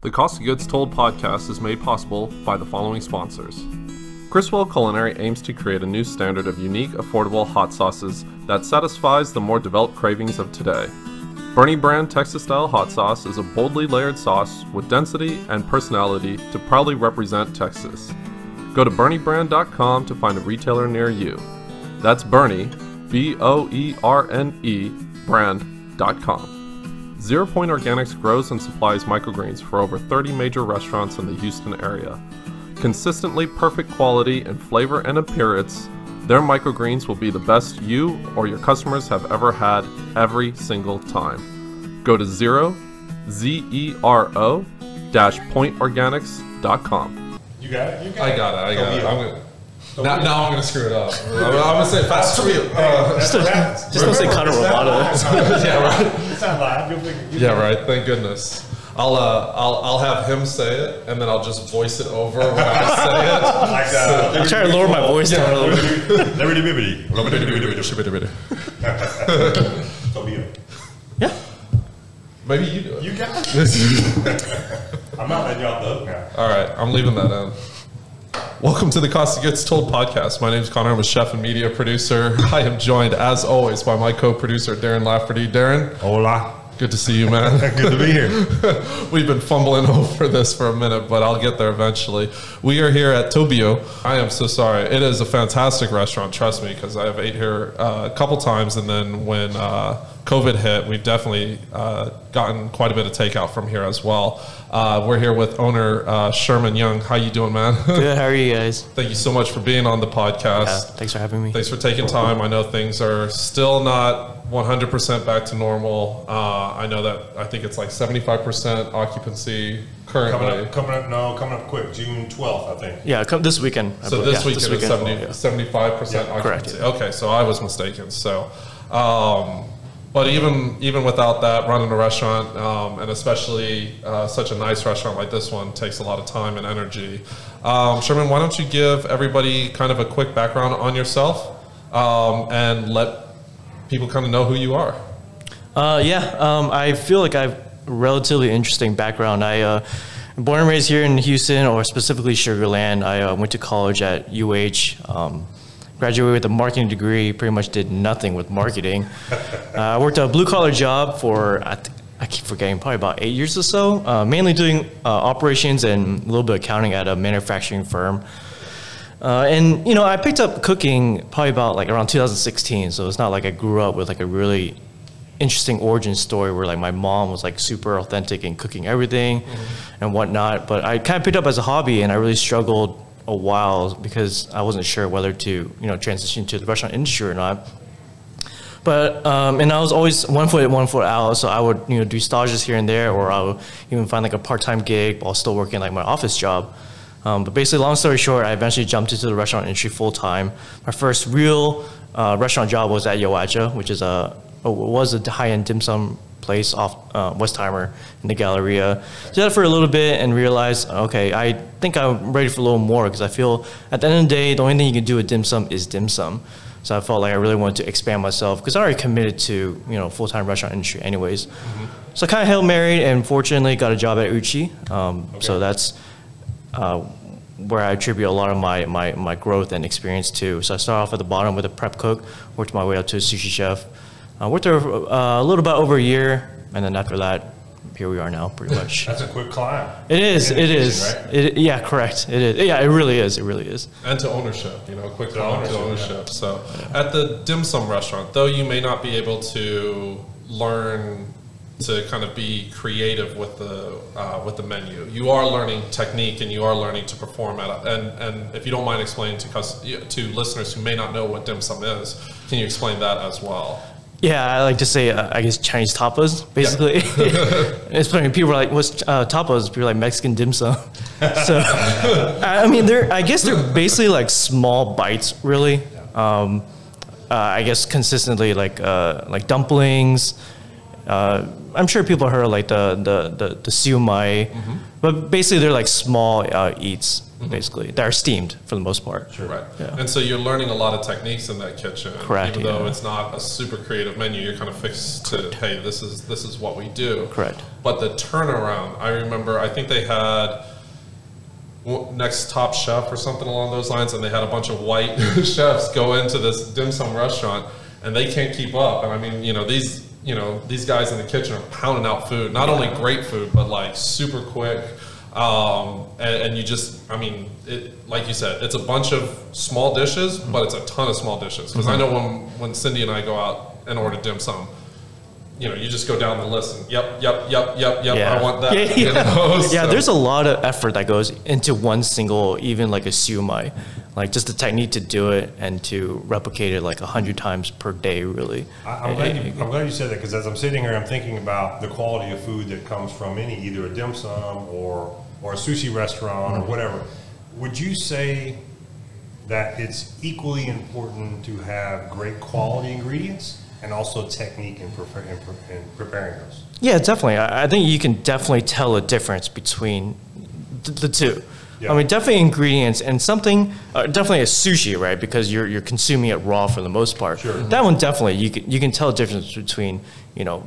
The Cost of Goods Told podcast is made possible by the following sponsors. Criswell Culinary aims to create a new standard of unique, affordable hot sauces that satisfies the more developed cravings of today. Boerne Brand Texas style hot sauce is a boldly layered sauce with density and personality to proudly represent Texas. Go to BoerneBrand.com to find a retailer near you. That's Boerne, B O E R N E, brand.com. Zero Point Organics grows and supplies microgreens for over 30 major restaurants in the Houston area. Consistently perfect quality in flavor and appearance, their microgreens will be the best you or your customers have ever had every single time. Go to zero, Z E R O, dash pointorganics.com. You got it? You got I it. got it, I got it. Toledo. I'm gonna, now, now I'm gonna screw it up. I'm, I'm gonna say it fast. Toledo. Uh, That's what just don't say Remember, Connor it's not Romano. yeah, right. It's not live. You'll figure- you- Yeah, right. Thank goodness. I'll uh, I'll I'll have him say it, and then I'll just voice it over when I say it. Like, uh, I'm trying to lower my voice down a little bit. Liberty Bibbity. Liberty Bibbity. Yeah. Maybe you do it. You got it. I'm not letting y'all look now. All right, I'm leaving that in. Welcome to the Cost of Goods Told podcast. My name is Connor. I'm a chef and media producer. I am joined, as always, by my co-producer Darren Lafferty. Darren, Hola. Good to see you, man. Good to be here. We've been fumbling over this for a minute, but I'll get there eventually. We are here at Tobiuo. I am so sorry. It is a fantastic restaurant, trust me, because I have ate here uh, a couple times, and then when uh, COVID hit, we've definitely uh, gotten quite a bit of takeout from here as well. Uh, we're here with owner uh, Sherman Young. How you doing, man? Good. How are you guys? Thank you so much for being on the podcast. Yeah, thanks for having me. Thanks for taking time. I know things are still not 100% back to normal. Uh, I know that I think it's like 75% occupancy currently. Coming up, coming up, no, coming up quick. June 12th, I think. Yeah, come this weekend. I So believe. this yeah, weekend is 70, yeah. 75% Yeah, correct. occupancy. Okay, so I was mistaken. So, um, but even even without that, running a restaurant, um, and especially uh, such a nice restaurant like this one, takes a lot of time and energy. Um, Sherman, why don't you give everybody kind of a quick background on yourself um, and let people kind of know who you are? Uh, yeah, um, I feel like I have a relatively interesting background. I uh, born and raised here in Houston, or specifically Sugarland. I uh, went to college at UH. Um, graduated with a marketing degree. Pretty much did nothing with marketing. uh, I worked a blue collar job for I, th- I keep forgetting probably about eight years or so. Uh, mainly doing uh, operations and a little bit of accounting at a manufacturing firm. Uh, and you know, I picked up cooking probably about like around 2016. So it's not like I grew up with like a really interesting origin story where like my mom was like super authentic in cooking everything and whatnot. But I kind of picked up as a hobby, and I really struggled a while because I wasn't sure whether to you know transition to the restaurant industry or not. But um, and I was always one foot in, one foot out. So I would you know do stages here and there, or I would even find like a part time gig while still working like my office job. Um, but basically, long story short, I eventually jumped into the restaurant industry full time. My first real uh, restaurant job was at Yauatcha, which is a, was a high end dim sum place off uh, Westheimer in the Galleria. Did that for a little bit and realized, okay, I think I'm ready for a little more because I feel at the end of the day, the only thing you can do with dim sum is dim sum. So I felt like I really wanted to expand myself because I already committed to you know full time restaurant industry anyways. So I kind of hail married and fortunately got a job at Uchi. Um, So that's uh, where I attribute a lot of my, my, my growth and experience to. So I started off at the bottom with a prep cook, worked my way up to a sushi chef. I worked there uh, a little bit over a year, and then after that, here we are now, pretty much. That's a quick climb. It is. It is. It right? It, yeah, correct. It is. Yeah, it really is. It really is. and to ownership, you know, quick To comment to ownership, ownership. So at the dim sum restaurant, though you may not be able to learn to kind of be creative with the uh, with the menu, you are learning technique and you are learning to perform at. A, and and if you don't mind explaining to cus- to listeners who may not know what dim sum is, can you explain that as well? Yeah, I like to say, uh, I guess Chinese tapas, basically. it's funny. People are like, "What's uh, tapas?" People are like Mexican dim sum. so, I mean, they're. I guess they're basically like small bites, really. Um, uh, I guess consistently like uh, like dumplings. I'm sure people heard of like the the the, the siu mai, but basically they're like small uh, eats. basically that are steamed for the most part. Sure. Right. Yeah. And so you're learning a lot of techniques in that kitchen. Correct, Even though yeah. it's not a super creative menu, you're kind of fixed to, hey, this is this is what we do. Correct. But the turnaround, I remember, I think they had next Top Chef or something along those lines, and they had a bunch of white chefs go into this dim sum restaurant, and they can't keep up. And I mean, you know, these you know these guys in the kitchen are pounding out food, not only great food, but like super quick. Um, and, and you just, I mean, it, like you said, it's a bunch of small dishes, but it's a ton of small dishes. Because I know when when Cindy and I go out and order dim sum, you know, you just go down the list and yep, yep, yep, yep, yep. I want that. Yeah, yeah. know, yeah, so- there's a lot of effort that goes into one single, even like a siumai. Like just the technique to do it and to replicate it like a hundred times per day, really. I- I'm glad you, I'm glad you said that, because as I'm sitting here, I'm thinking about the quality of food that comes from any, either a dim sum or, or a sushi restaurant or mm-hmm. whatever. Would you say that it's equally important to have great quality ingredients and also technique in preparing, in pre- in preparing those? Yeah, definitely. I, I think you can definitely tell a difference between th- the two. Yeah. I mean, definitely ingredients and something, uh, definitely a sushi, right? Because you're, you're consuming it raw for the most part. Sure. That one definitely, you can, you can tell the difference between, you know,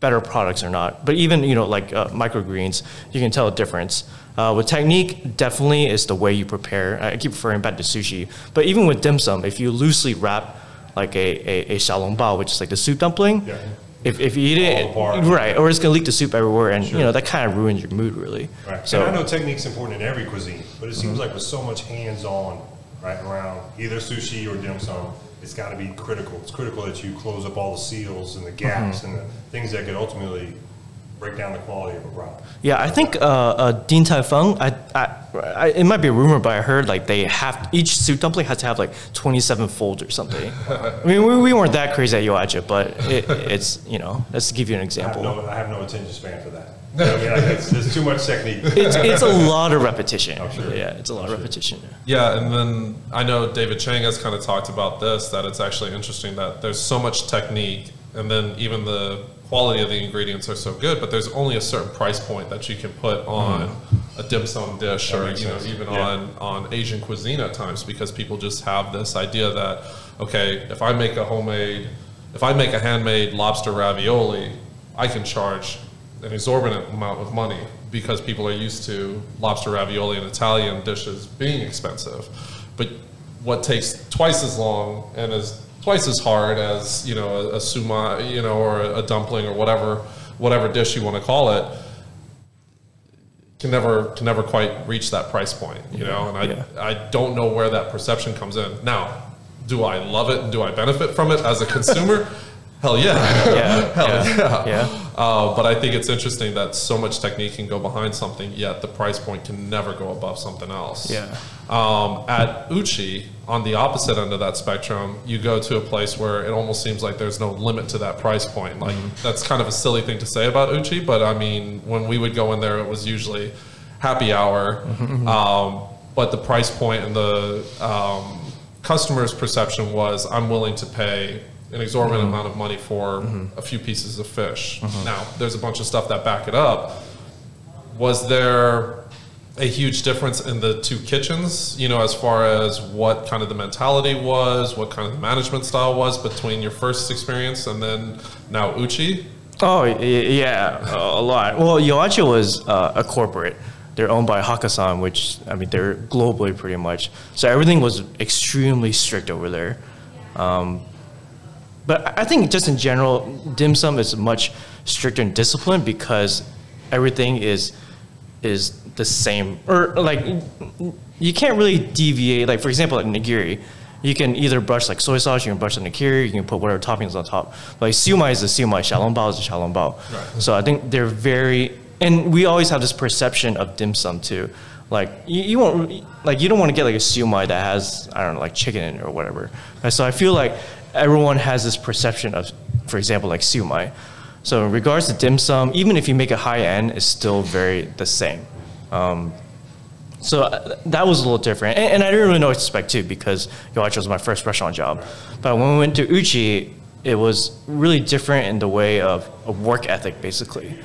better products or not. But even, you know, like uh, microgreens, you can tell a difference. Uh, with technique, definitely is the way you prepare. I keep referring back to sushi. But even with dim sum, if you loosely wrap like a, a, a xiaolongbao, which is like the soup dumpling, Yeah. If, if you eat it, apart. right, or it's gonna leak the soup everywhere, and you know that kind of ruins your mood, really. Right. So and I know technique's important in every cuisine, but it seems mm-hmm. like with so much hands-on, right, around either sushi or dim sum, it's got to be critical. It's critical that you close up all the seals and the gaps mm-hmm. and the things that could ultimately break down the quality of a product. yeah, I think uh, uh, Din Tai Fung. I, I, I, it might be a rumor, but I heard like they have each soup dumpling has to have like 27 folds or something. I mean, we, we weren't that crazy at Yauatcha, but it, it's you know that's to give you an I have example. no, I have no attention span for that. I mean, I- it's, there's too much technique. It's, it's a lot of repetition. I'm sure. Yeah, it's a lot of repetition. Yeah, and then I know David Chang has kind of talked about this that it's actually interesting that there's so much technique, and then even the quality of the ingredients are so good, but there's only a certain price point that you can put on mm-hmm. a dim sum dish, or makes you know even Yeah. on on Asian cuisine at times because people just have this idea that okay, if I make a homemade, if I make a handmade lobster ravioli, I can charge an exorbitant amount of money because people are used to lobster ravioli and Italian dishes being expensive. But what takes twice as long and is twice as hard as you know a, a suma, you know, or a, a dumpling or whatever whatever dish you want to call it, can never can never quite reach that price point, you know. And I Yeah. I don't know where that perception comes in. Now, do I love it and do I benefit from it as a consumer? Hell yeah. Yeah, Hell yeah, yeah. yeah. Uh, but I think it's interesting that so much technique can go behind something, yet the price point can never go above something else. Yeah. Um, at Uchi, on the opposite end of that spectrum, you go to a place where it almost seems like there's no limit to that price point. Like that's kind of a silly thing to say about Uchi, but I mean, when we would go in there, it was usually happy hour. Um, but the price point and the um, customer's perception was, I'm willing to pay an exorbitant amount of money for a few pieces of fish. Now, there's a bunch of stuff that back it up. Was there a huge difference in the two kitchens, you know, as far as what kind of the mentality was, what kind of the management style was between your first experience and then now Uchi? Oh yeah, a lot. Well, Yauatcha was uh, a corporate. They're owned by Hakkasan, which I mean they're globally pretty much. So everything was extremely strict over there. Um, but I think just in general, dim sum is much stricter in discipline because everything is is the same or like you can't really deviate. Like for example, like nigiri, you can either brush like soy sauce, you can brush the nigiri, you can put whatever toppings on top. Like siumai is a siumai, xiaolongbao is a xiaolongbao. Right. So I think they're very, and we always have this perception of dim sum too. Like you, you won't like you don't want to get like a siumai that has I don't know like chicken in it or whatever. Right? So I feel like everyone has this perception of, for example, like siumai. So in regards to dim sum, even if you make a high end, it's still very the same. Um, so uh, that was a little different, and, and I didn't really know what to expect too because Yauatcha was my first restaurant job. But when we went to Uchi, it was really different in the way of, of work ethic, basically.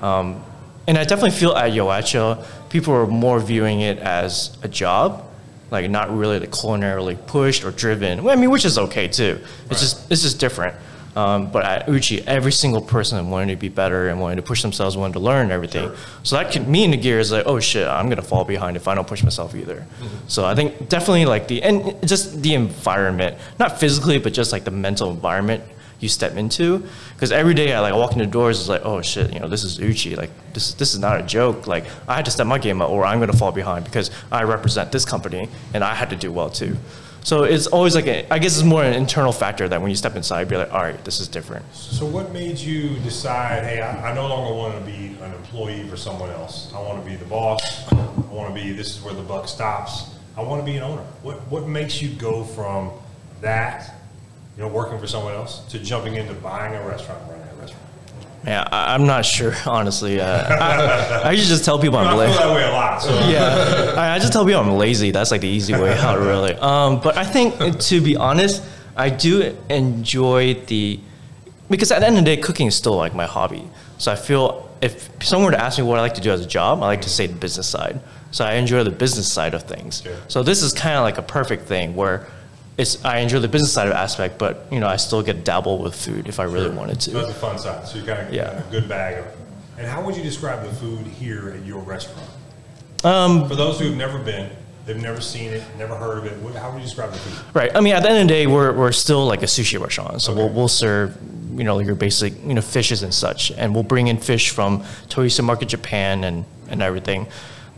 Um, and I definitely feel at Yauatcha, people are more viewing it as a job, like not really like culinarily pushed or driven. Well, I mean, which is okay too. It's just it's just different. Um, but at Uchi, every single person wanted to be better and wanted to push themselves, wanted to learn everything. So that can me in the gear is like, oh shit, I'm gonna fall behind if I don't push myself either. So I think definitely like the and just the environment, not physically, but just like the mental environment you step into. Because every day I like walk in the doors, it's like, oh shit, you know, this is Uchi. Like this this is not a joke. Like I had to step my game up, or I'm gonna fall behind because I represent this company and I had to do well too. So it's always like a, I guess it's more an internal factor that when you step inside, you're like, all right, this is different. So what made you decide, hey, I, I no longer want to be an employee for someone else. I want to be the boss. I want to be, this is where the buck stops. I want to be an owner. What, what makes you go from that, you know, working for someone else to jumping into buying a restaurant, running a restaurant? Yeah, I, I'm not sure, honestly. Uh, I, I usually just tell people I'm lazy. I feel that way a lot. So Yeah, I, I just tell people I'm lazy. That's like the easy way out, really. Um, but I think, to be honest, I do enjoy the because at the end of the day, cooking is still like my hobby. So I feel if someone were to ask me what I like to do as a job, I like to say the business side. So I enjoy the business side of things. Yeah. So this is kind of like a perfect thing where it's I enjoy the business side of aspect, but you know I still get to dabble with food if I really wanted So to. that's a fun side. So you kind of Yeah. a good bag of. And how would you describe the food here at your restaurant? Um, For those who've never been, they've never seen it, never heard of it, what, how would you describe the food? Right. I mean, at the end of the day, we're, we're still like a sushi restaurant. So we'll, we'll serve, you know, your basic, you know, fishes and such. And we'll bring in fish from Toyosu Market Japan and, and everything.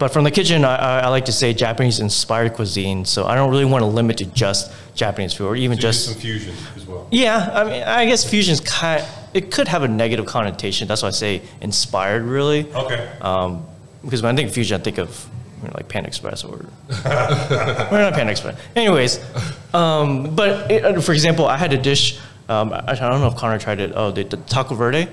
But from the kitchen, I, I like to say Japanese inspired cuisine. So I don't really want to limit to just Japanese food or even So just. some fusion as well. Yeah, I mean, I guess fusion's kind. It could have a negative connotation. That's why I say inspired, really. Okay. Um, because when I think fusion, I think of you know, like Pan Express or well, not Pan Express. Anyways, um, but it, uh, for example, I had a dish. Um, I, I don't know if Connor tried it. Oh, the, the taco verde.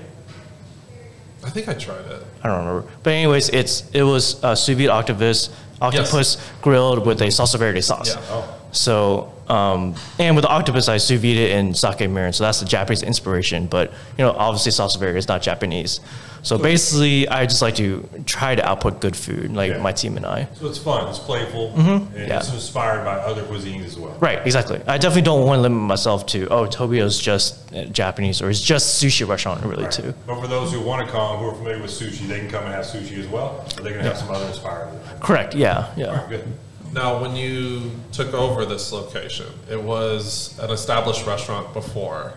I think I tried it. I don't remember. But anyways, it's it was uh, sous vide octopus octopus grilled with a salsa verde sauce. Yeah. Oh. So, um, and with the octopus, I sous vide it in sake mirin. So that's the Japanese inspiration. But, you know, obviously salsa verde is not Japanese. So basically, I just like to try to output good food, like Yeah. my team and I. So it's fun, it's playful, and Mm-hmm. yeah. it's inspired by other cuisines as well. Right, exactly. I definitely don't want to limit myself to, oh, Tobiuo's just uh, Japanese or it's just sushi restaurant, really, Right. too. But for those who want to come, who are familiar with sushi, they can come and have sushi as well, or they can have some other inspired. Correct, yeah, yeah. Right, good. Now, when you took over this location, it was an established restaurant before.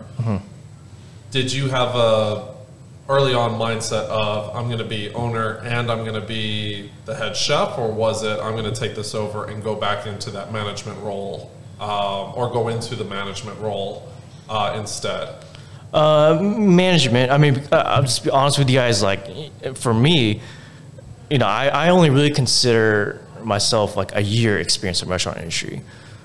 Did you have a early on mindset of I'm going to be owner and I'm going to be the head chef, or was it I'm going to take this over and go back into that management role, um, or go into the management role uh, instead? Uh, management, I mean, uh, I'll just be honest with you guys, like, for me, you know, I, I only really consider myself like a year experience in the restaurant industry.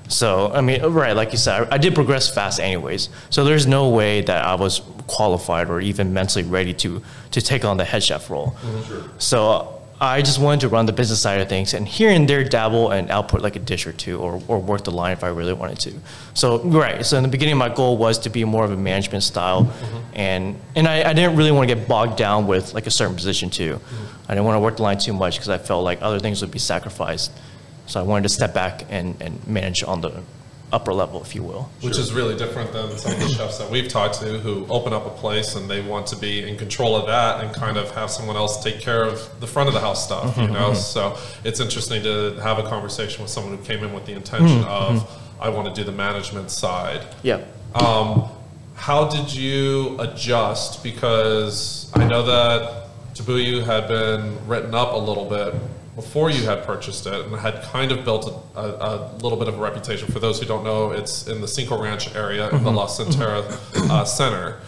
So, I mean, right, like you said, I, I did progress fast anyways. So there's no way that I was qualified or even mentally ready to, to take on the head chef role. Mm-hmm. So I just wanted to run the business side of things and here and there dabble and output like a dish or two or, or work the line if I really wanted to. So, right. So in the beginning, my goal was to be more of a management style. Mm-hmm. And, and I, I didn't really want to get bogged down with like a certain position too. Mm-hmm. I didn't want to work the line too much because I felt like other things would be sacrificed. So I wanted to step back and, and manage on the upper level, if you will. Which is really different than some of the chefs that we've talked to who open up a place and they want to be in control of that and kind of have someone else take care of the front of the house stuff, you mm-hmm, know? Mm-hmm. So it's interesting to have a conversation with someone who came in with the intention mm-hmm, of, I want to do the management side. Yeah. Um, how did you adjust? Because I know that Tobiuo had been written up a little bit before you had purchased it and had kind of built a, a, a little bit of a reputation. For those who don't know, it's in the Cinco Ranch area in the LaCenterra uh, Center.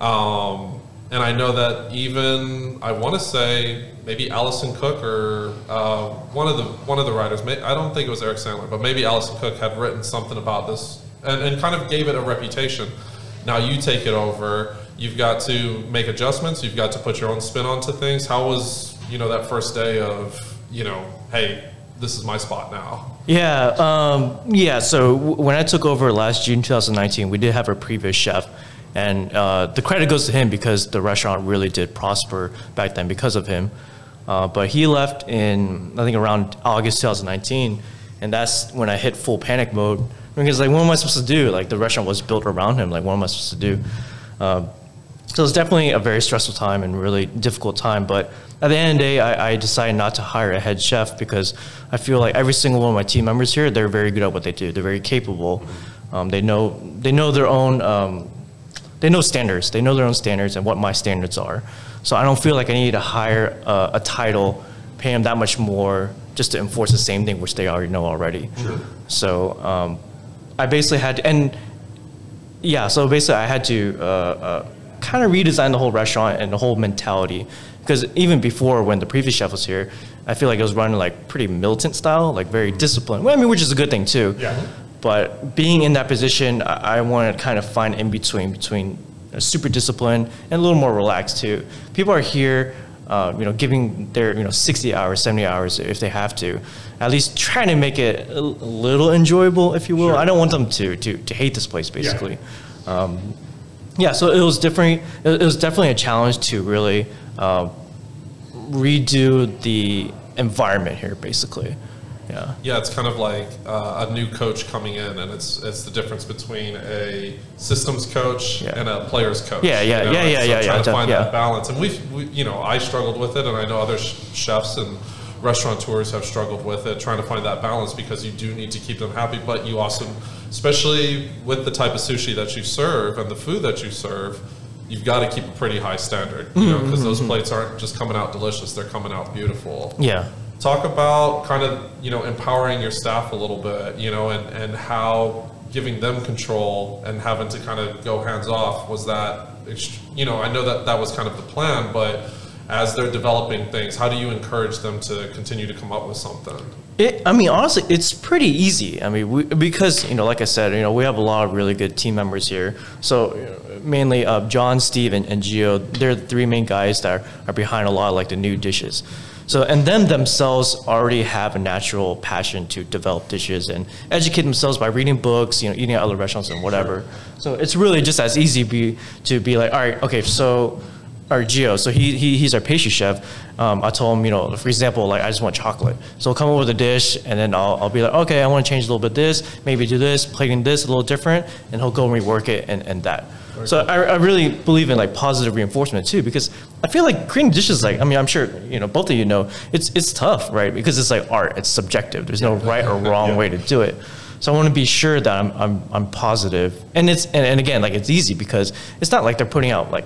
Um, and I know that even I want to say maybe Allison Cook or uh, one of the one of the writers. May, I don't think it was Eric Sandler, but maybe Allison Cook had written something about this and, and kind of gave it a reputation. Now you take it over. You've got to make adjustments. You've got to put your own spin onto things. How was you know that first day of you know, hey, this is my spot now. Yeah, um, yeah. So w- when I took over last June 2019, we did have a previous chef, and uh, the credit goes to him because the restaurant really did prosper back then because of him. Uh, but he left in, I think, around August 2019. And that's when I hit full panic mode. Because, like, what am I supposed to do? Like, the restaurant was built around him. Like, what am I supposed to do? Uh, so it's definitely a very stressful time and really difficult time. But at the end of the day, I, I, decided not to hire a head chef because I feel like every single one of my team members here, they're very good at what they do. They're very capable. Um, they know they know their own um, they know standards. They know their own standards and what my standards are. So I don't feel like I need to hire a, a title, pay them that much more just to enforce the same thing, which they already know already. Sure. So um, I basically had to, and yeah, so basically I had to uh, uh, kind of redesign the whole restaurant and the whole mentality. Because even before, when the previous chef was here, I feel like it was running like pretty militant style, like very disciplined. Well, I mean, which is a good thing too. Yeah. But being in that position, I, I wanted to kind of find in between between super disciplined and a little more relaxed too. People are here, uh, you know, giving their you know 60 hours, 70 hours if they have to. At least trying to make it a little enjoyable, if you will. Sure. I don't want them to to to hate this place basically. Yeah. Um, yeah, so it was different. It was definitely a challenge to really uh, redo the environment here, basically. Yeah. Yeah, it's kind of like uh, a new coach coming in, and it's it's the difference between a systems coach yeah. and a players coach. Yeah, yeah, you know? yeah, yeah, so yeah. Trying yeah, to find yeah. that balance, and we've, we, you know, I struggled with it, and I know other sh- chefs and restaurateurs have struggled with it, trying to find that balance because you do need to keep them happy, but you also, especially with the type of sushi that you serve and the food that you serve, you've got to keep a pretty high standard, you know, because mm-hmm. those plates aren't just coming out delicious; they're coming out beautiful. Yeah. Talk about kind of you know empowering your staff a little bit, you know, and and how giving them control and having to kind of go hands off was that, you know, I know that that was kind of the plan, but as they're developing things, how do you encourage them to continue to come up with something? It, I mean, honestly, it's pretty easy. I mean, we, because you know, like I said, you know, we have a lot of really good team members here. So you know, mainly uh, John, Steve, and, and Gio, they're the three main guys that are, are behind a lot of like the new dishes. So, and them themselves already have a natural passion to develop dishes and educate themselves by reading books, you know, eating at other restaurants and whatever. So it's really just as easy be, to be like, all right, okay, so our Geo, so he, he he's our pastry chef. Um, I told him, you know, for example, like I just want chocolate. So he'll come up with a dish, and then I'll, I'll be like, okay, I want to change a little bit this, maybe do this, plating this a little different, and he'll go and rework it and, and that. Very so cool. I, I really believe in like positive reinforcement too, because I feel like creating dishes, like I mean, I'm sure you know both of you know, it's it's tough, right? Because it's like art, it's subjective. There's no right or wrong yeah. way to do it. So I want to be sure that I'm, I'm, I'm positive. And it's, and, and again, like it's easy because it's not like they're putting out like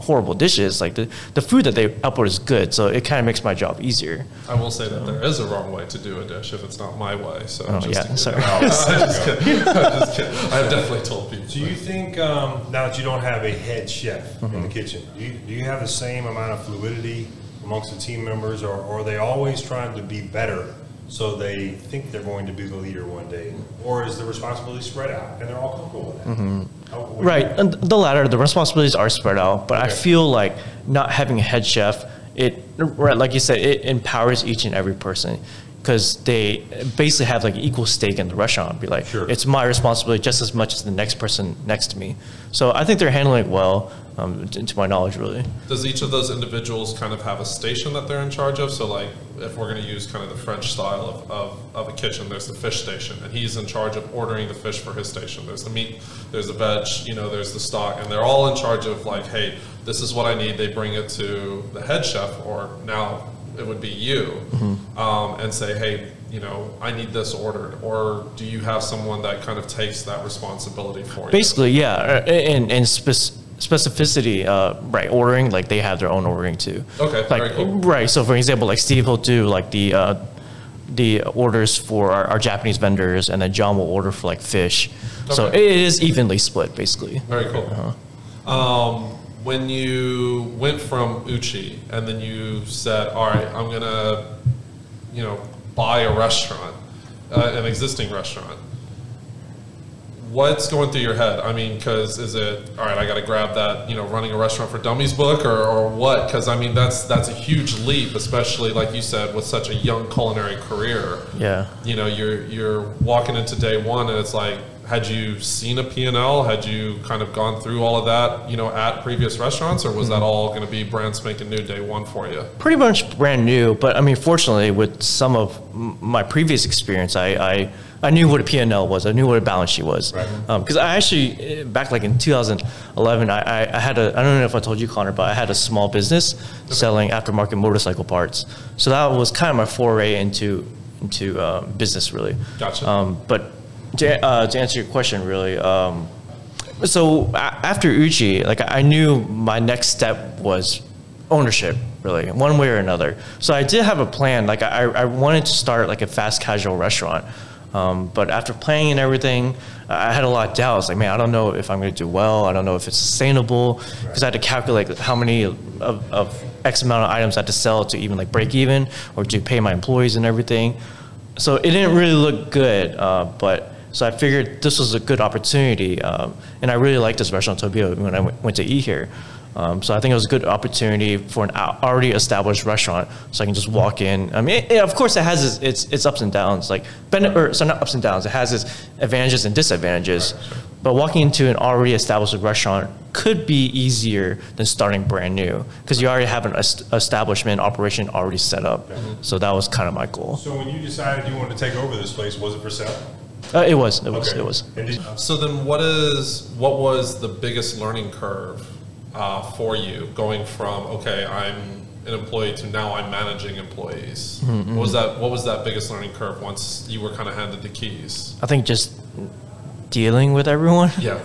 horrible dishes. Like the, the food that they upload is good, so it kind of makes my job easier. I will say that there is a wrong way to do a dish if it's not my way. So oh, just yeah, sorry. I'm just kidding. I'm just kidding. I've definitely told people. Do you think um, now that you don't have a head chef mm-hmm. in the mm-hmm. kitchen, do you, do you have the same amount of fluidity amongst the team members, or, or are they always trying to be better? So they think they're going to be the leader one day, or is the responsibility spread out and they're all comfortable with that? Mm-hmm. right, and the latter. The responsibilities are spread out, but okay. I feel like not having a head chef, it right, like you said, it empowers each and every person because they basically have like equal stake in the restaurant. Be like, sure. it's my responsibility just as much as the next person next to me. So I think they're handling it well, um, to my knowledge, really. Does each of those individuals kind of have a station that they're in charge of? So like, if we're going to use kind of the French style of, of, of a kitchen, there's the fish station, and he's in charge of ordering the fish for his station. There's the meat, there's the veg, you know, there's the stock, and they're all in charge of like, hey, this is what I need. They bring it to the head chef, or now it would be you, mm-hmm. um, and say, hey, you know, I need this ordered, or do you have someone that kind of takes that responsibility for you? Basically, yeah, uh, and and spec- specificity, uh, right? Ordering, like they have their own ordering too. Okay, like, very cool. Right. So, for example, like Steve will do like the. Uh, the orders for our, our, Japanese vendors, and then John will order for like fish. Okay. So it is evenly split, basically. Very cool. Uh-huh. Um, when you went from Uchi and then you said, all right, I'm going to, you know, buy a restaurant, uh, an existing restaurant, what's going through your head? I mean, because is it all right? I got to grab that, you know, running a restaurant for dummies book, or, or what? Because I mean, that's that's a huge leap, especially like you said, with such a young culinary career. Yeah. You know, you're you're walking into day one, and it's like, had you seen a P&L? Had you kind of gone through all of that, you know, at previous restaurants, or was that all going to be brand spanking new day one for you? Pretty much brand new, but I mean, fortunately, with some of my previous experience, I, I, I knew what a P&L was. I knew what a balance sheet was. Right. Because I actually, eh, back like in 2011, I, I, I had a, I don't know if I told you, Connor, but I had a small business selling aftermarket motorcycle parts. So that was kind of my foray into, into uh, business, really. Gotcha. Um, but to, uh, to answer your question, really, um, so after Uchi, like I knew my next step was ownership, really, one way or another. So I did have a plan. Like I, I wanted to start like a fast casual restaurant. Um, but after playing and everything, I had a lot of doubts. Like, man, I don't know if I'm going to do well. I don't know if it's sustainable because I had to calculate how many of, of X amount of items I had to sell to even like break even or to pay my employees and everything. So it didn't really look good, uh, but so I figured this was a good opportunity, um, and I really liked this restaurant Tobiuo when I went, went to eat here. Um, so I think it was a good opportunity for an already established restaurant, so I can just walk in. I mean, it, it- of course, it has its, its, its ups and downs, like ben- or so not ups and downs. It has its advantages and disadvantages. But walking into an already established restaurant could be easier than starting brand new because you already have an est- establishment operation already set up. So that was kind of my goal. So when you decided you wanted to take over this place, was it for sale? Uh, it was. It was. Okay. It was. So then, what is what was the biggest learning curve uh, for you going from okay, I'm an employee to now I'm managing employees? What was that? What was that biggest learning curve once you were kind of handed the keys? I think just dealing with everyone. Yeah,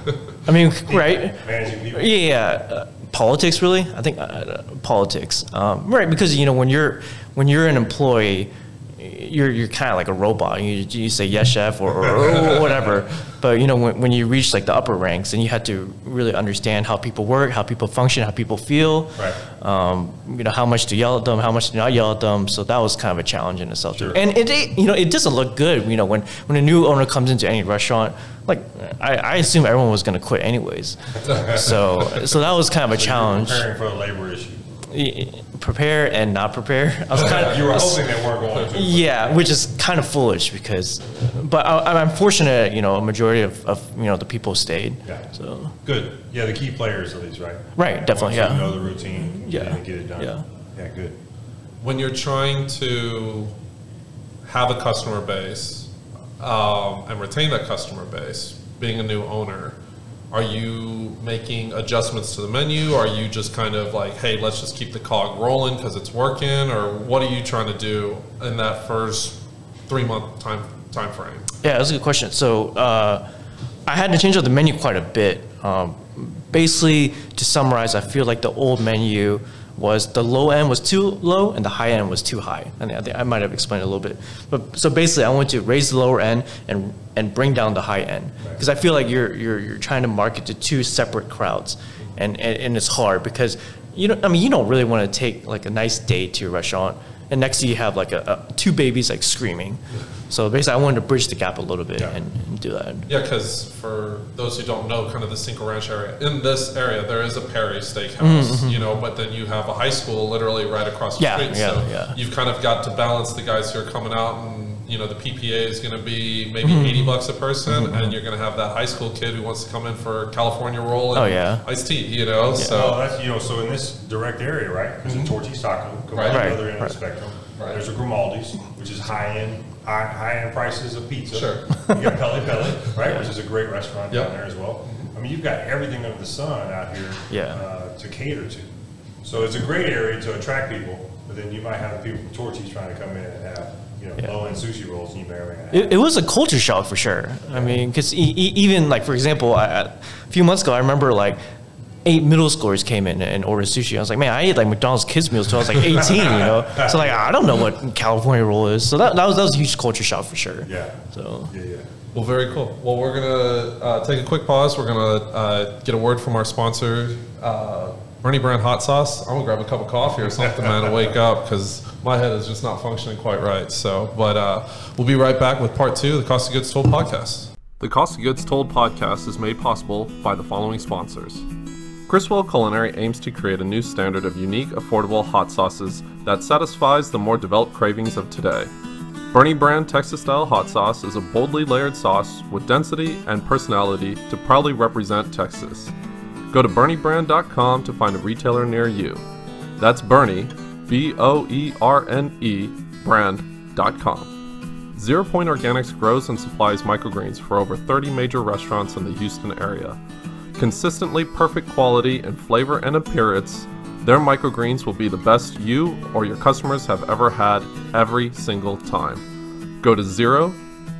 I mean, right? Managing people? Yeah, uh, politics really. I think uh, politics, um, right? Because you know when you're when you're an employee, you're you're kind of like a robot. You, you say yes, chef, or, or, whatever. But you know when, when you reach like the upper ranks, and you have to really understand how people work, how people function, how people feel. Right. Um, you know how much to yell at them, how much to not yell at them. So that was kind of a challenge in itself Sure. And it, it you know it doesn't look good. You know when when a new owner comes into any restaurant, like I, I assume everyone was going to quit anyways. so so that was kind of a So challenge. Preparing for a labor issue. Y- Prepare and not prepare. I was kind of You were hoping they weren't going to. but- yeah, which is kind of foolish because, but I, I'm fortunate. You know, a majority of, of you know the people stayed. Yeah. So Good. Yeah, the key players at least, right? Right, definitely, Once yeah. You know the routine. Yeah, And get it done. yeah. Yeah, good. when you're trying to have a customer base um, and retain that customer base, being a new owner, are you making adjustments to the menu? Are you just kind of like, hey, let's just keep the cog rolling because it's working? Or what are you trying to do in that first three month time time frame? Yeah, that's a good question. So uh, I had to change up the menu quite a bit. Um, basically, to summarize, I feel like the old menu was the low end was too low and the high end was too high. And I think I might have explained a little bit. But so basically, I want to raise the lower end and and bring down the high end because I feel like you're you're you're trying to market to two separate crowds, and and, and it's hard because you know I mean you don't really want to take like a nice date to a restaurant and next to you have like a, a two babies like screaming. So basically, I wanted to bridge the gap a little bit Yeah. and, and do that. Yeah, because for those who don't know, kind of the Cinco Ranch area, in this area, there is a Perry Steakhouse, you know, but then you have a high school literally right across the Mm-hmm, Yeah, street. yeah, so yeah. you've kind of got to balance the guys who are coming out and, you know, the PPA is going to be maybe Mm-hmm. 80 bucks a person, and you're going to have that high school kid who wants to come in for California roll and Oh, yeah. iced tea, you know, Oh, so. that's, you know, so in this direct area, right, there's a Torchy's Taco, come Right. on the other end of the spectrum. Right. There's a Grimaldi's, which is high-end, high, high-end prices of pizza. Sure. You got Peli Peli, right, which is a great restaurant Yep. down there as well. I mean, you've got everything under the sun out here. Yeah. uh, To cater to. So it's a great area to attract people, but then you might have people from Torchy's trying to come in and have, you know, Yeah. low-end sushi rolls, you may or may not. It, it was a culture shock for sure. I mean, because e- e- even like for example, I, I- a few months ago, I remember like eight middle schoolers came in and ordered sushi. I was like, man, I ate like McDonald's kids meals till I was like 18, you know. So like, I don't know what California roll is. So that, that was that was a huge culture shock for sure. Yeah. So Yeah, yeah. Well, very cool. Well, we're going to uh, take a quick pause. We're going to uh, get a word from our sponsor, uh, Boerne Brand Hot Sauce. I'm going to grab a cup of coffee or something, man, to wake up because my head is just not functioning quite right. So, but uh, we'll be right back with part two of the Cost of Goods Told podcast. The Cost of Goods Told podcast is made possible by the following sponsors. Criswell Culinary aims to create a new standard of unique, affordable hot sauces that satisfies the more developed cravings of today. Boerne Brand Texas style hot sauce is a boldly layered sauce with density and personality to proudly represent Texas. Go to BoerneBrand.com to find a retailer near you. That's Boerne, B O E R N E, brand.com. Zero Point Organics grows and supplies microgreens for over 30 major restaurants in the Houston area. Consistently perfect quality in flavor and appearance, their microgreens will be the best you or your customers have ever had every single time. Go to zero,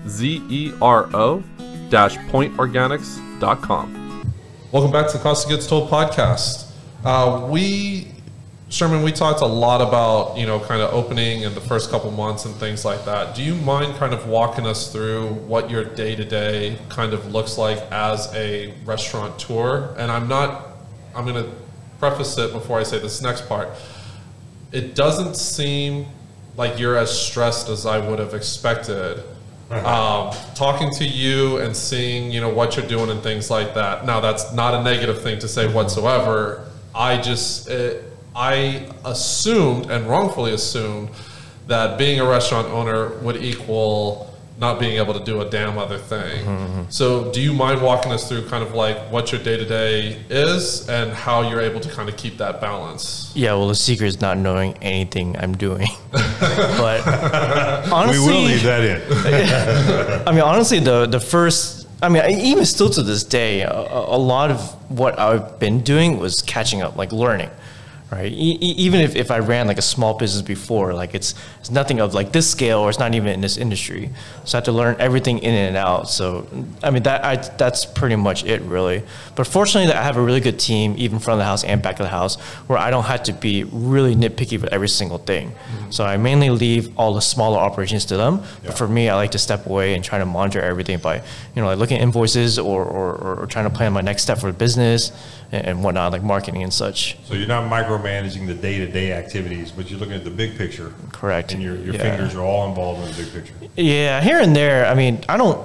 Z E R O, dash pointorganics.com. Welcome back to the Cost of Goods Told podcast. Uh, we, Sherman, we talked a lot about, you know, kind of opening in the first couple months and things like that. Do you mind kind of walking us through what your day to day kind of looks like as a restaurateur? And I'm not, I'm going to preface it before I say this next part. It doesn't seem like you're as stressed as I would have expected. Um, talking to you and seeing, you know, what you're doing and things like that. Now, that's not a negative thing to say whatsoever. I just, it, I assumed and wrongfully assumed that being a restaurant owner would equal not being able to do a damn other thing. Mm-hmm. So, do you mind walking us through kind of like what your day to day is and how you're able to kind of keep that balance? Yeah, well, the secret is not knowing anything I'm doing. but honestly, we will leave that in. I mean, honestly, the the first, I mean, even still to this day, a, a lot of what I've been doing was catching up, like learning, right? E- even if, if I ran like a small business before, like it's it's nothing of like this scale, or it's not even in this industry. So I have to learn everything in and out. So I mean, that I that's pretty much it, really. But fortunately, I have a really good team, even front of the house and back of the house, where I don't have to be really nitpicky with every single thing. Mm-hmm. So I mainly leave all the smaller operations to them. But for me, I like to step away and try to monitor everything by, you know, like looking at invoices or, or, or trying to plan my next step for the business and, and whatnot, like marketing and such. So you're not micromanaging the day-to-day activities, but you're looking at the big picture. Correct. And your, your Yeah. fingers are all involved in the big picture. Yeah, here and there. I mean, I don't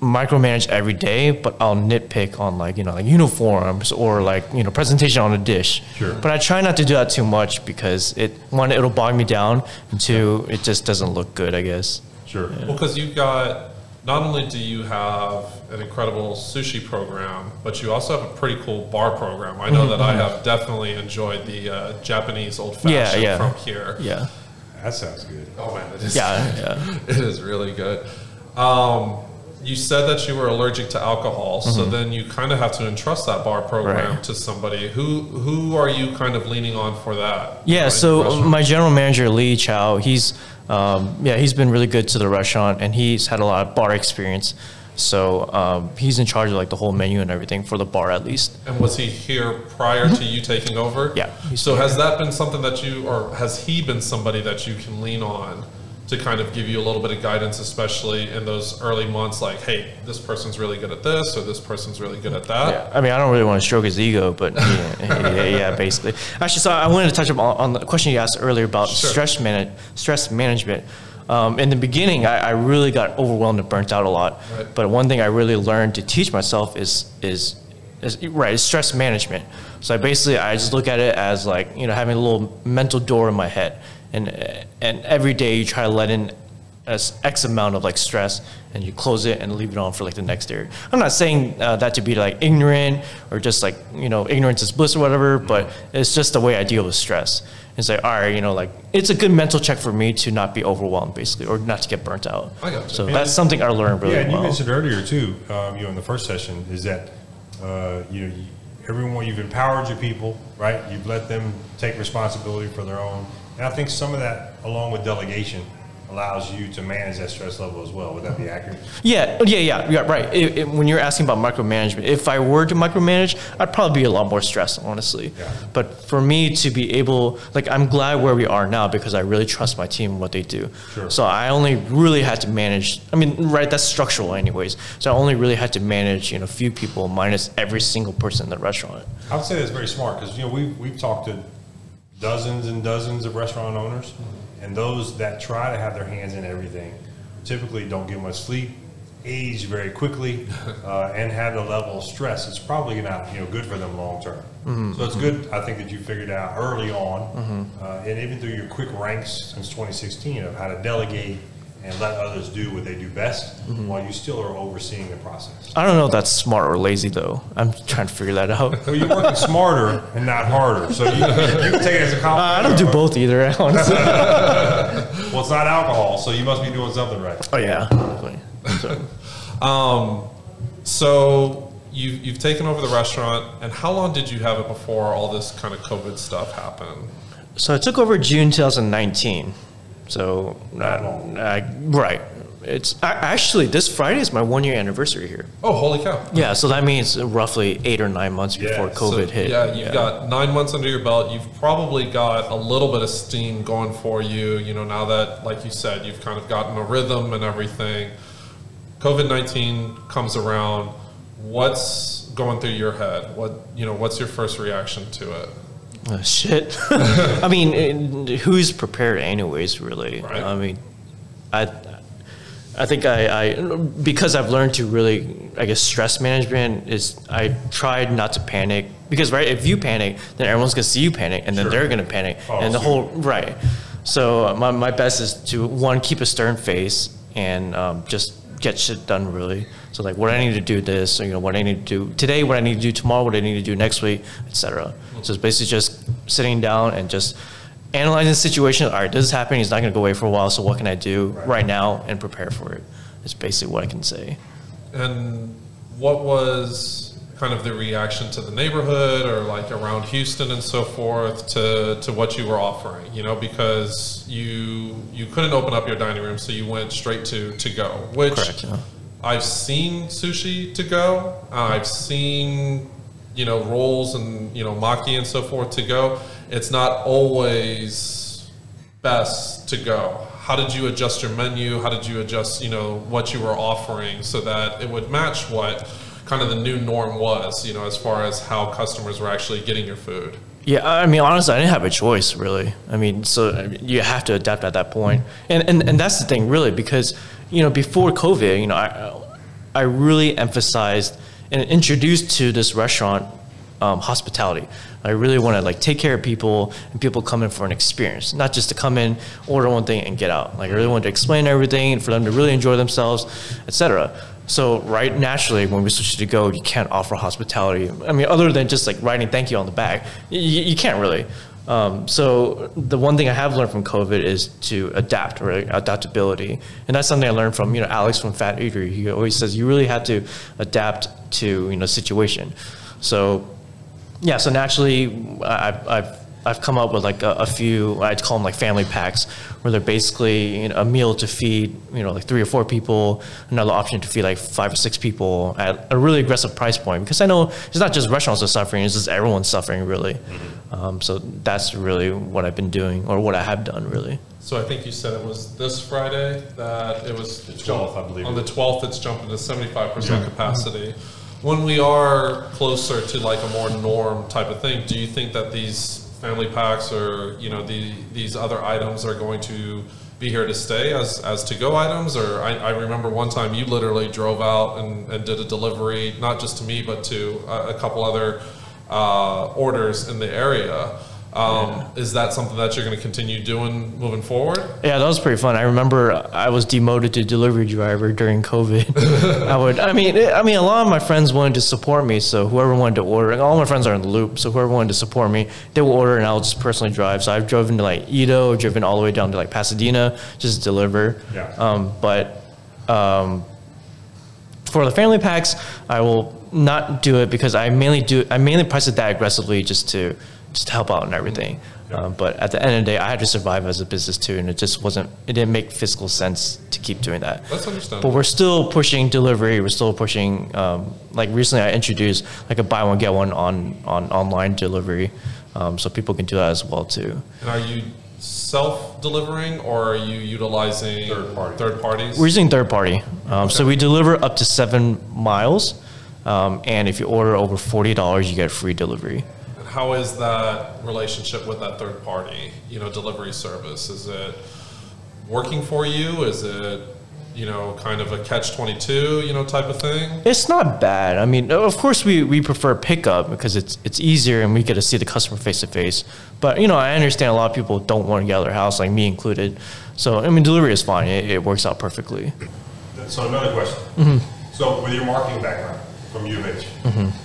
micromanage every day, but I'll nitpick on like you know like uniforms or like you know presentation on a dish. Sure. But I try not to do that too much because it one it'll bog me down, and two it just doesn't look good. I guess. Sure. Well, because you've got, not only do you have an incredible sushi program, but you also have a pretty cool bar program. I know that I have definitely enjoyed the uh, Japanese old fashioned Yeah, yeah. from here. Yeah. That sounds good. Oh man, it is. Yeah. Yeah. it is really good. Um, you said that you were allergic to alcohol, so then you kind of have to entrust that bar program Mm-hmm. Right. to somebody. Who who are you kind of leaning on for that? Yeah, Like, so my general manager Lee Chow, he's um, yeah, he's been really good to the restaurant, and he's had a lot of bar experience. So um, he's in charge of like the whole menu and everything for the bar at least. And was he here prior to you taking over? Yeah, So has that been something that you, or has he been somebody that you can lean on to kind of give you a little bit of guidance, especially in those early months? Like, hey, this person's really good at this, or this person's really good at that. Yeah, I mean, I don't really want to stroke his ego, but yeah, yeah, yeah, basically. Actually, so I wanted to touch up on, the question you asked earlier about Sure. stress manage, stress management. Um, in the beginning, I, I really got overwhelmed and burnt out a lot. Right. But one thing I really learned to teach myself is is is right is stress management. So I basically I just look at it as like you know having a little mental door in my head, and and every day you try to let in as X amount of like stress and you close it and leave it on for like the next day. I'm not saying uh, that to be like ignorant or just like, you know, ignorance is bliss or whatever, but it's just the way I deal with stress. It's like, all right, you know, like it's a good mental check for me to not be overwhelmed basically or not to get burnt out. I got you. So that's something I learned really Yeah, and you mentioned earlier too, um, you know, in the first session, is that, uh, you know, you- everyone, you've empowered your people, right? You've let them take responsibility for their own. And I think some of that, along with delegation, allows you to manage that stress level as well. Would that be accurate? Yeah, yeah, yeah, yeah, right. It, it- when you're asking about micromanagement, if I were to micromanage, I'd probably be a lot more stressed, honestly. Yeah. But for me to be able, like, I'm glad where we are now because I really trust my team and what they do. Sure. So I only really had to manage. I mean, right? That's structural, anyways. So I only really had to manage, you know, a few people minus every single person in the restaurant. I would say that's very smart because, you know, we've, we've talked to dozens and dozens of restaurant owners, and those that try to have their hands in everything typically don't get much sleep, age very quickly uh, and have a level of stress, it's probably not you know good for them long term. So it's good, I think, that you figured out early on, uh, and even through your quick ranks since 2016 of how to delegate and let others do what they do best, while you still are overseeing the process. I don't know if that's smart or lazy though. I'm trying to figure that out. Well, you're working smarter and not harder, so you, you can take it as a compliment. Uh, I don't do both either, honestly. Well, it's not alcohol, so you must be doing something right. oh yeah, definitely. So, um, So you you've taken over the restaurant, and how long did you have it before all this kind of COVID stuff happened? so I took over June 2019. So uh, right. It's a- actually this Friday is my one year anniversary here. Oh, holy cow! Yeah, so that means roughly eight or nine months before COVID So, hit. Yeah, you've got nine months under your belt. You've probably got a little bit of steam going for you. You know, now that, like you said, you've kind of gotten a rhythm and everything. COVID nineteen comes around. What's going through your head? What you know? What's your first reaction to it? Oh, shit. I mean, who's prepared, anyways? Really. Right. I mean, I, I think I, I, because I've learned to really, I guess, stress management is I tried not to panic because right, if you panic, then everyone's gonna see you panic, and then Sure. they're gonna panic, and the whole right. So uh, my my best is to one keep a stern face and um, just get shit done really. So like what I need to do this, or, you know, what I need to do today, what I need to do tomorrow, what I need to do next week, etc. So it's basically just sitting down and just analyzing the situation. All right, this is happening. It's not going to go away for a while. So what can I do right now and prepare for it? It's basically what I can say. And what was kind of the reaction to the neighborhood or like around Houston and so forth to, to what you were offering? You know, because you you couldn't open up your dining room, so you went straight to to go, which Correct, yeah. I've seen sushi to go. Uh, I've seen you know rolls and you know maki and so forth to go. It's not always best to go. How did you adjust your menu? How did you adjust you know what you were offering so that it would match what kind of the new norm was? You know, as far as how customers were actually getting your food. Yeah, I mean, honestly, I didn't have a choice, really. I mean, so I mean, you have to adapt at that point, and and and that's the thing, really, because you know, before COVID, you know, I I really emphasized and introduced to this restaurant um, hospitality. I really want to like take care of people, and people come in for an experience, not just to come in, order one thing, and get out. Like I really wanted to explain everything for them to really enjoy themselves, etc. So right naturally, when we switch to go, you can't offer hospitality. I mean, other than just like writing thank you on the back, you, you can't really. Um, so the one thing I have learned from COVID is to adapt, right? Adaptability, and that's something I learned from you know Alex from Fat Eatery. He always says you really have to adapt to you know situation. So yeah, so naturally, I've, I've, I've come up with like a, a few, I'd call them like family packs, where they're basically you know, a meal to feed, you know, like three or four people, another option to feed like five or six people at a really aggressive price point. Because I know it's not just restaurants are suffering, it's just everyone's suffering, really. Um, so that's really what I've been doing, or what I have done, really. So I think you said it was this Friday that it was The 12th, I believe On the twelfth, it's jumping to seventy-five percent capacity. When we are closer to like a more norm type of thing, do you think that these family packs or you know the these other items are going to be here to stay as as to go items? Or I, I remember one time you literally drove out and, and did a delivery, not just to me but to a, a couple other uh, orders in the area. Um, Is that something that you're going to continue doing moving forward? Yeah, that was pretty fun. I remember I was demoted to delivery driver during COVID. I would, I mean, I mean, a lot of my friends wanted to support me, so whoever wanted to order, and all my friends are in the loop, so whoever wanted to support me, they will order, and I'll just personally drive. So I've driven to like Edo, driven all the way down to like Pasadena, just to deliver. Yeah. Um, but um, for the family packs, I will not do it because I mainly do, I mainly price it that aggressively just to just to help out and everything. Um, but at the end of the day, I had to survive as a business too, and it just wasn't, it didn't make fiscal sense to keep doing that. That's understandable. But we're still pushing delivery. We're still pushing, um, like recently I introduced like a buy one get one on on online delivery, um, so people can do that as well too. And are you self-delivering or are you utilizing Third party. third parties? We're using third party, um, so we deliver up to seven miles, um, and if you order over forty dollars, you get free delivery. And How is that relationship with that third party, you know, delivery service? Is it working for you? Is it, you know, kind of a catch twenty two, you know, type of thing? It's not bad. I mean, of course, we, we prefer pickup because it's it's easier and we get to see the customer face to face. But you know, I understand a lot of people don't want to get out of their house, like me included. So I mean, delivery is fine. It, it works out perfectly. So another question. Mm-hmm. So with your marketing background from U of H,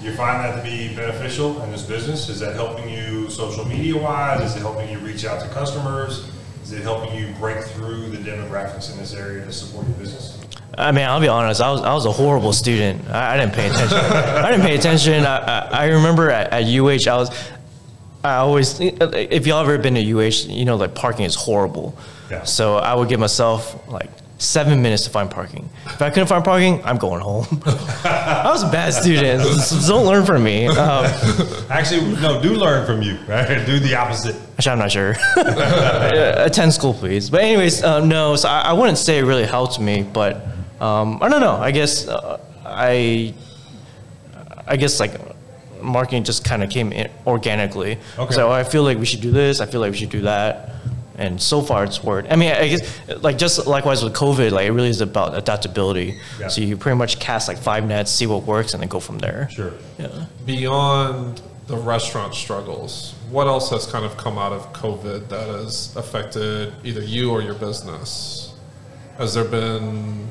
you find that to be beneficial in this business? Is that helping you social media wise? Is it helping you reach out to customers? Is it helping you break through the demographics in this area to support your business? I mean, I'll be honest. I was I was a horrible student. I, I didn't pay attention. I didn't pay attention. I, I, I remember at, at UH, I was. I always, if y'all ever been to UH, you know, like parking is horrible. Yeah. So I would give myself like seven minutes to find parking. If I couldn't find parking, I'm going home. I was a bad student. don't learn from me. Um, Actually, no, do learn from you, right? Do the opposite. Actually, I'm not sure. Attend school, please. But anyways, uh, no. So I, I wouldn't say it really helped me, but um, I don't know. I guess uh, I, I guess like marketing just kind of came in organically. Okay. So I feel like we should do this. I feel like we should do that. And so far, it's worked. I mean, I guess like just likewise with COVID, like it really is about adaptability. Yeah. So you pretty much cast like five nets, see what works, and then go from there. Sure. Yeah. Beyond the restaurant struggles, what else has kind of come out of COVID that has affected either you or your business? Has there been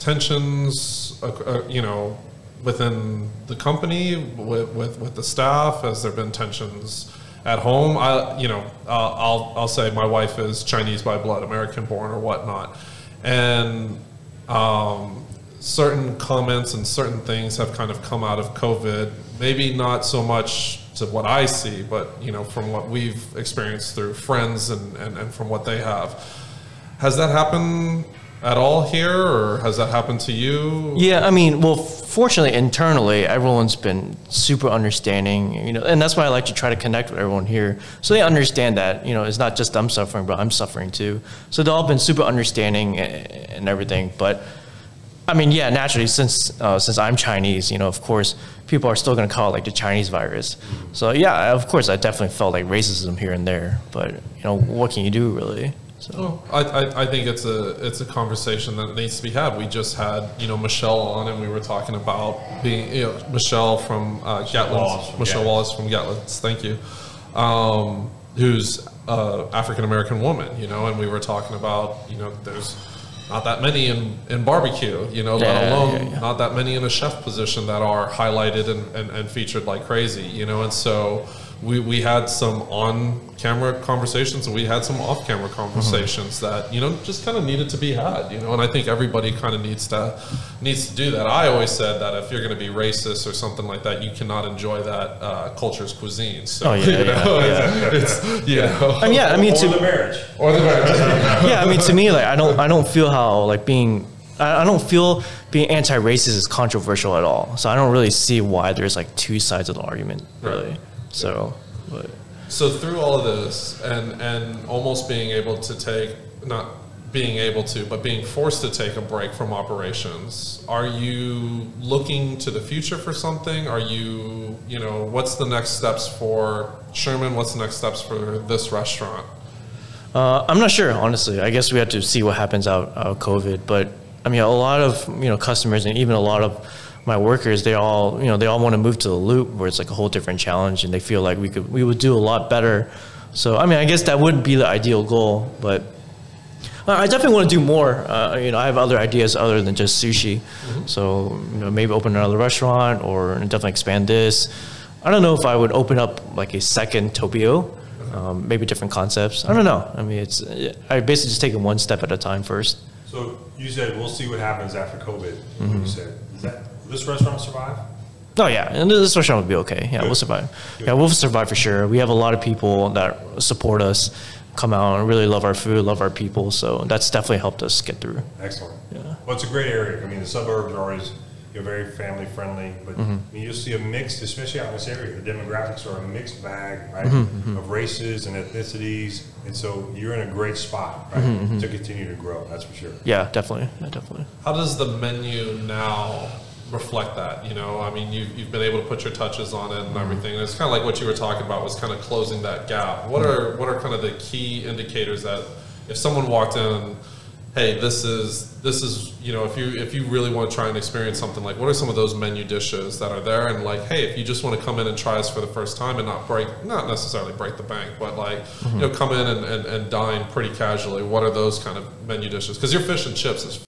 tensions, uh, uh, you know, within the company with, with, with the staff? Has there been tensions at home? I, you know, uh, I'll, I'll say my wife is Chinese by blood, American born or whatnot. And um, certain comments and certain things have kind of come out of COVID. Maybe not so much to what I see, but you know, from what we've experienced through friends and, and, and from what they have. Has that happened at all here, or has that happened to you? Yeah, I mean, well, fortunately, internally, everyone's been super understanding, you know, and that's why I like to try to connect with everyone here, so they understand that, you know, it's not just them suffering, but I'm suffering too. So they've all been super understanding and everything. But I mean, yeah, naturally, since uh, since I'm Chinese, you know, of course, people are still going to call it like the Chinese virus. So yeah, of course, I definitely felt like racism here and there. But you know, what can you do really? So. Well, I, I, I think it's a it's a conversation that needs to be had. We just had you know Michelle on, and we were talking about being you know Michelle from uh, Gatlin's, Wallace from Michelle Gatlin. Wallace from Gatlin's. Thank you. Um, who's uh, African American woman, you know, and we were talking about you know there's not that many in, in barbecue, you know, let Yeah, alone yeah, yeah. not that many in a chef position that are highlighted and, and, and featured like crazy, you know, and so we, we had some on camera conversations and we had some off camera conversations that, you know, just kind of needed to be had, you know, and I think everybody kind of needs to needs to do that. I always said that if you're going to be racist or something like that, you cannot enjoy that uh, culture's cuisine. So, Oh, yeah, you yeah, know, yeah. it's, it's, you know, I mean, yeah, I mean, or to, the marriage. or the yeah, I mean, to me, like, I don't, I don't feel how like being, I, I don't feel being anti-racist is controversial at all. So I don't really see why there's like two sides of the argument, really. So, but So through all of this, and and almost being able to take not being able to, but being forced to take a break from operations, are you looking to the future for something? Are you, you know, what's the next steps for Sherman? What's the next steps for this restaurant? uh, I'm not sure, honestly. I guess we have to see what happens out, out of COVID. But I mean, a lot of you know customers and even a lot of my workers, they all you know they all want to move to the loop where it's like a whole different challenge, and they feel like we could we would do a lot better. So I mean, I guess that would be the ideal goal, but. I definitely want to do more. Uh, you know, I have other ideas other than just sushi. So, you know, maybe open another restaurant or definitely expand this. I don't know if I would open up like a second Tobiuo, um, maybe different concepts. I don't know. I mean, it's I basically just take it one step at a time first. So you said we'll see what happens after COVID. Mm-hmm. You said Is that will this restaurant survive? Oh yeah, and this restaurant will be okay. Yeah, we'll survive. Yeah, we'll survive for sure. We have a lot of people that support us, come out and really love our food, love our people. So that's definitely helped us get through. Excellent. Yeah. Well, it's a great area. I mean, the suburbs are always you're very family friendly, but Mm-hmm. I mean, you'll see a mix, especially out in this area. The demographics are a mixed bag, right, Mm-hmm, of races and ethnicities, and so you're in a great spot, right, Mm-hmm, to continue to grow. That's for sure. Yeah, definitely. Yeah, definitely. How does the menu now reflect that? You know, I mean, you've, you've been able to put your touches on it and everything. And it's kind of like what you were talking about was kind of closing that gap. What are what are kind of the key indicators that if someone walked in, hey, this is this is you know if you if you really want to try and experience something like what are some of those menu dishes that are there and like hey if you just want to come in and try us for the first time and not break not necessarily break the bank but like Mm-hmm. you know come in and, and, and dine pretty casually what are those kind of menu dishes because your fish and chips is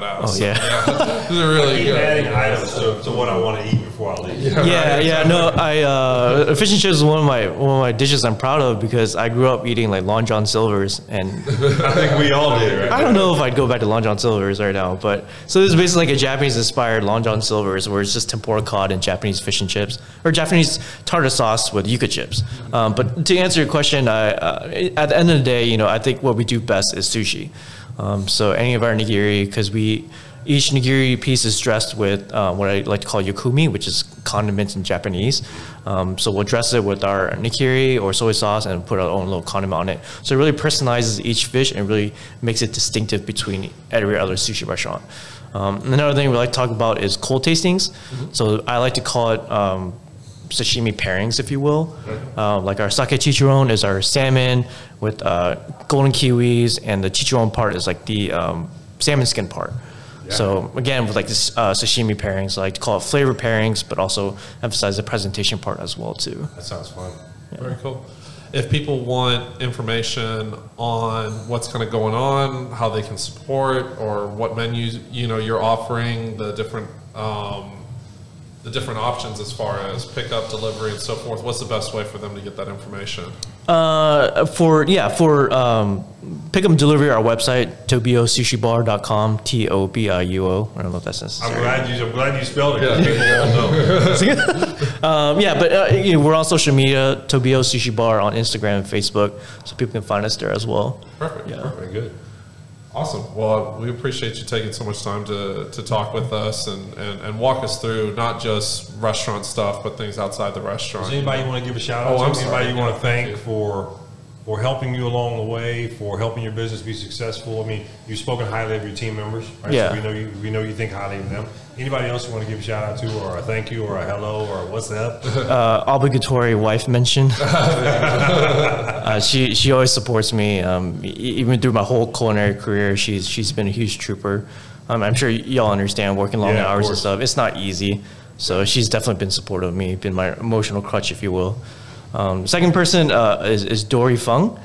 badass Oh, yeah. these are really Keep good adding items to, to what I want to eat before I leave. yeah, yeah. No, I uh, fish and chips is one of my one of my dishes I'm proud of because I grew up eating like Long John Silver's, and I think we all did, right? I don't know if I'd go back to Long John Silver's right now. But so this is basically like a Japanese inspired Long John Silver's, where it's just tempura cod and Japanese fish and chips, or Japanese tartar sauce with yuca chips. Um, but to answer your question, I, uh, at the end of the day, you know, I think what we do best is sushi. Um, so any of our nigiri, because we each nigiri piece is dressed with uh, what I like to call yakumi, which is condiments in Japanese. Um, so we'll dress it with our nikiri or soy sauce and put our own little condiment on it. So it really personalizes each fish and really makes it distinctive between every other sushi restaurant. Um, another thing we like to talk about is cold tastings. So I like to call it um, sashimi pairings, if you will. Uh, like our sake chicharron is our salmon with uh, golden kiwis, and the chicharron part is like the um, salmon skin part. So again, with like this uh, sashimi pairings, I like to call it flavor pairings, but also emphasize the presentation part as well too. That sounds fun. Very cool. If people want information on what's kind of going on, how they can support, or what menus you know you're offering, the different um, the different options as far as pickup, delivery, and so forth, what's the best way for them to get that information? Uh, for yeah, for um, pick up and delivery, our website tobiuosushibar.com, T O B I U O. I don't know if that's I'm necessary. glad you, I'm glad you spelled it. 'cause People won't know. Um, yeah, but uh, you know, we're on social media, Tobiuo Sushi Bar on Instagram and Facebook, so people can find us there as well. Perfect. Yeah. Very good. Awesome. Well, we appreciate you taking so much time to, to talk with us and, and, and walk us through not just restaurant stuff, but things outside the restaurant. Is anybody you want to give a shout out Oh, out I'm to? sorry. Anybody you want to Thank thank you. for for helping you along the way, for helping your business be successful? I mean, you've spoken highly of your team members, right? Yeah. So we know you we know you think highly of them. Anybody else you want to give a shout out to, or a thank you, or a hello, or what's up? Uh, obligatory wife mention. uh, she she always supports me, um, even through my whole culinary career. She's she's been a huge trooper. Um, I'm sure y'all understand working long Yeah, hours and stuff. It's not easy, so she's definitely been supportive of me, been my emotional crutch, if you will. Um, second person uh, is, is Dory Fung.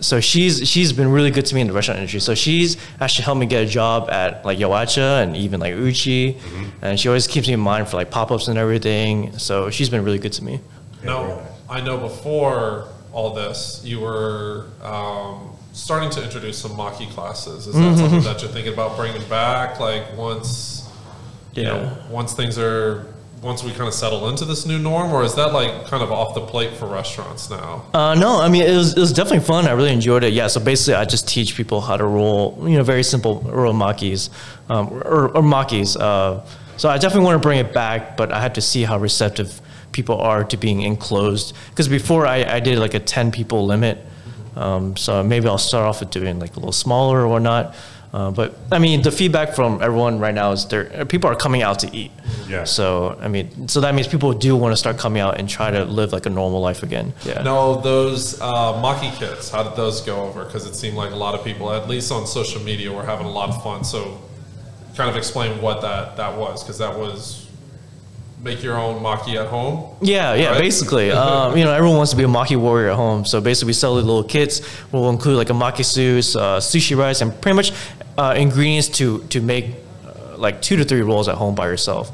So she's she's been really good to me in the restaurant industry. So she's actually helped me get a job at like Yauatcha and even like Uchi, Mm-hmm. and she always keeps me in mind for like pop ups and everything. So she's been really good to me. Now, I know before all this, you were um, starting to introduce some Maki classes. Is that Mm-hmm. something that you're thinking about bringing back? Like once, you know, Yeah. once things are, once we kind of settle into this new norm, or is that like kind of off the plate for restaurants now? Uh, no, I mean it was it was definitely fun. I really enjoyed it. Yeah, so basically I just teach people how to roll, you know, very simple roll makis, um, or, or makis. Uh, so I definitely want to bring it back, but I had to see how receptive people are to being enclosed. Because before I, I did like a ten people limit, um, so maybe I'll start off with doing like a little smaller or whatnot. Uh, but I mean, the feedback from everyone right now is there. People are coming out to eat. Yeah. So I mean, so that means people do want to start coming out and try to live like a normal life again. Yeah. No, those uh, Maki kits, how did those go over? Because it seemed like a lot of people, at least on social media, were having a lot of fun. So, kind of explain what that, that was, because that was make your own Maki at home. Yeah, yeah, Right? basically. Um, you know, everyone wants to be a maki warrior at home. So basically, we sell the little kits. We'll include like a maki sauce, uh, sushi rice, and pretty much uh, ingredients to to make uh, like two to three rolls at home by yourself.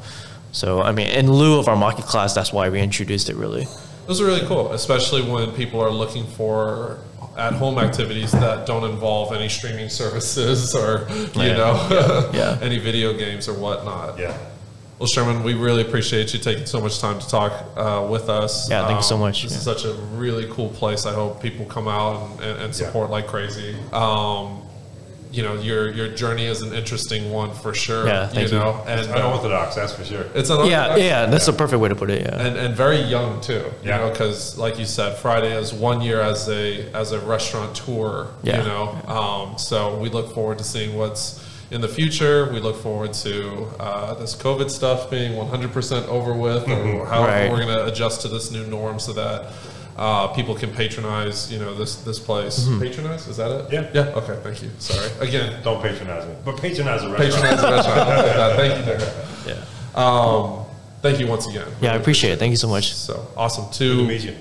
So I mean, in lieu of our maki class, that's why we introduced it. Really. Those are really cool, especially when people are looking for at-home activities that don't involve any streaming services or you Yeah. know Yeah. any video games or whatnot. Yeah. Well, Sherman, we really appreciate you taking so much time to talk uh, with us. Yeah, thank you so Um, much. This is such a really cool place. I hope people come out and, and, and support like crazy. Um, you know, your your journey is an interesting one for sure. Yeah, thank you. know, and It's unorthodox, that's for sure. it's an Yeah, yeah, that's a perfect way to put it. Yeah. and, and very young too. You Yeah. know, because like you said, Friday is one year as a as a restaurateur. Yeah. You know, um, so we look forward to seeing what's in the future. We look forward to uh, this COVID stuff being 100% over with, or how Right. we're going to adjust to this new norm so that. Uh, people can patronize, you know, this this place. Patronize is that it? Yeah. Yeah. Okay. Thank you. Sorry. Again, Don't patronize me, but patronize the restaurant. patronize the restaurant. I'll take that. Thank you, Derek. Yeah. Um, thank you once again. Yeah, I appreciate it. Thank you so much. So awesome. Good to To meet you.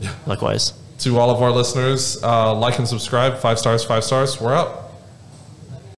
Yeah. Likewise. to all of our listeners, uh, like and subscribe. Five stars. Five stars. We're out.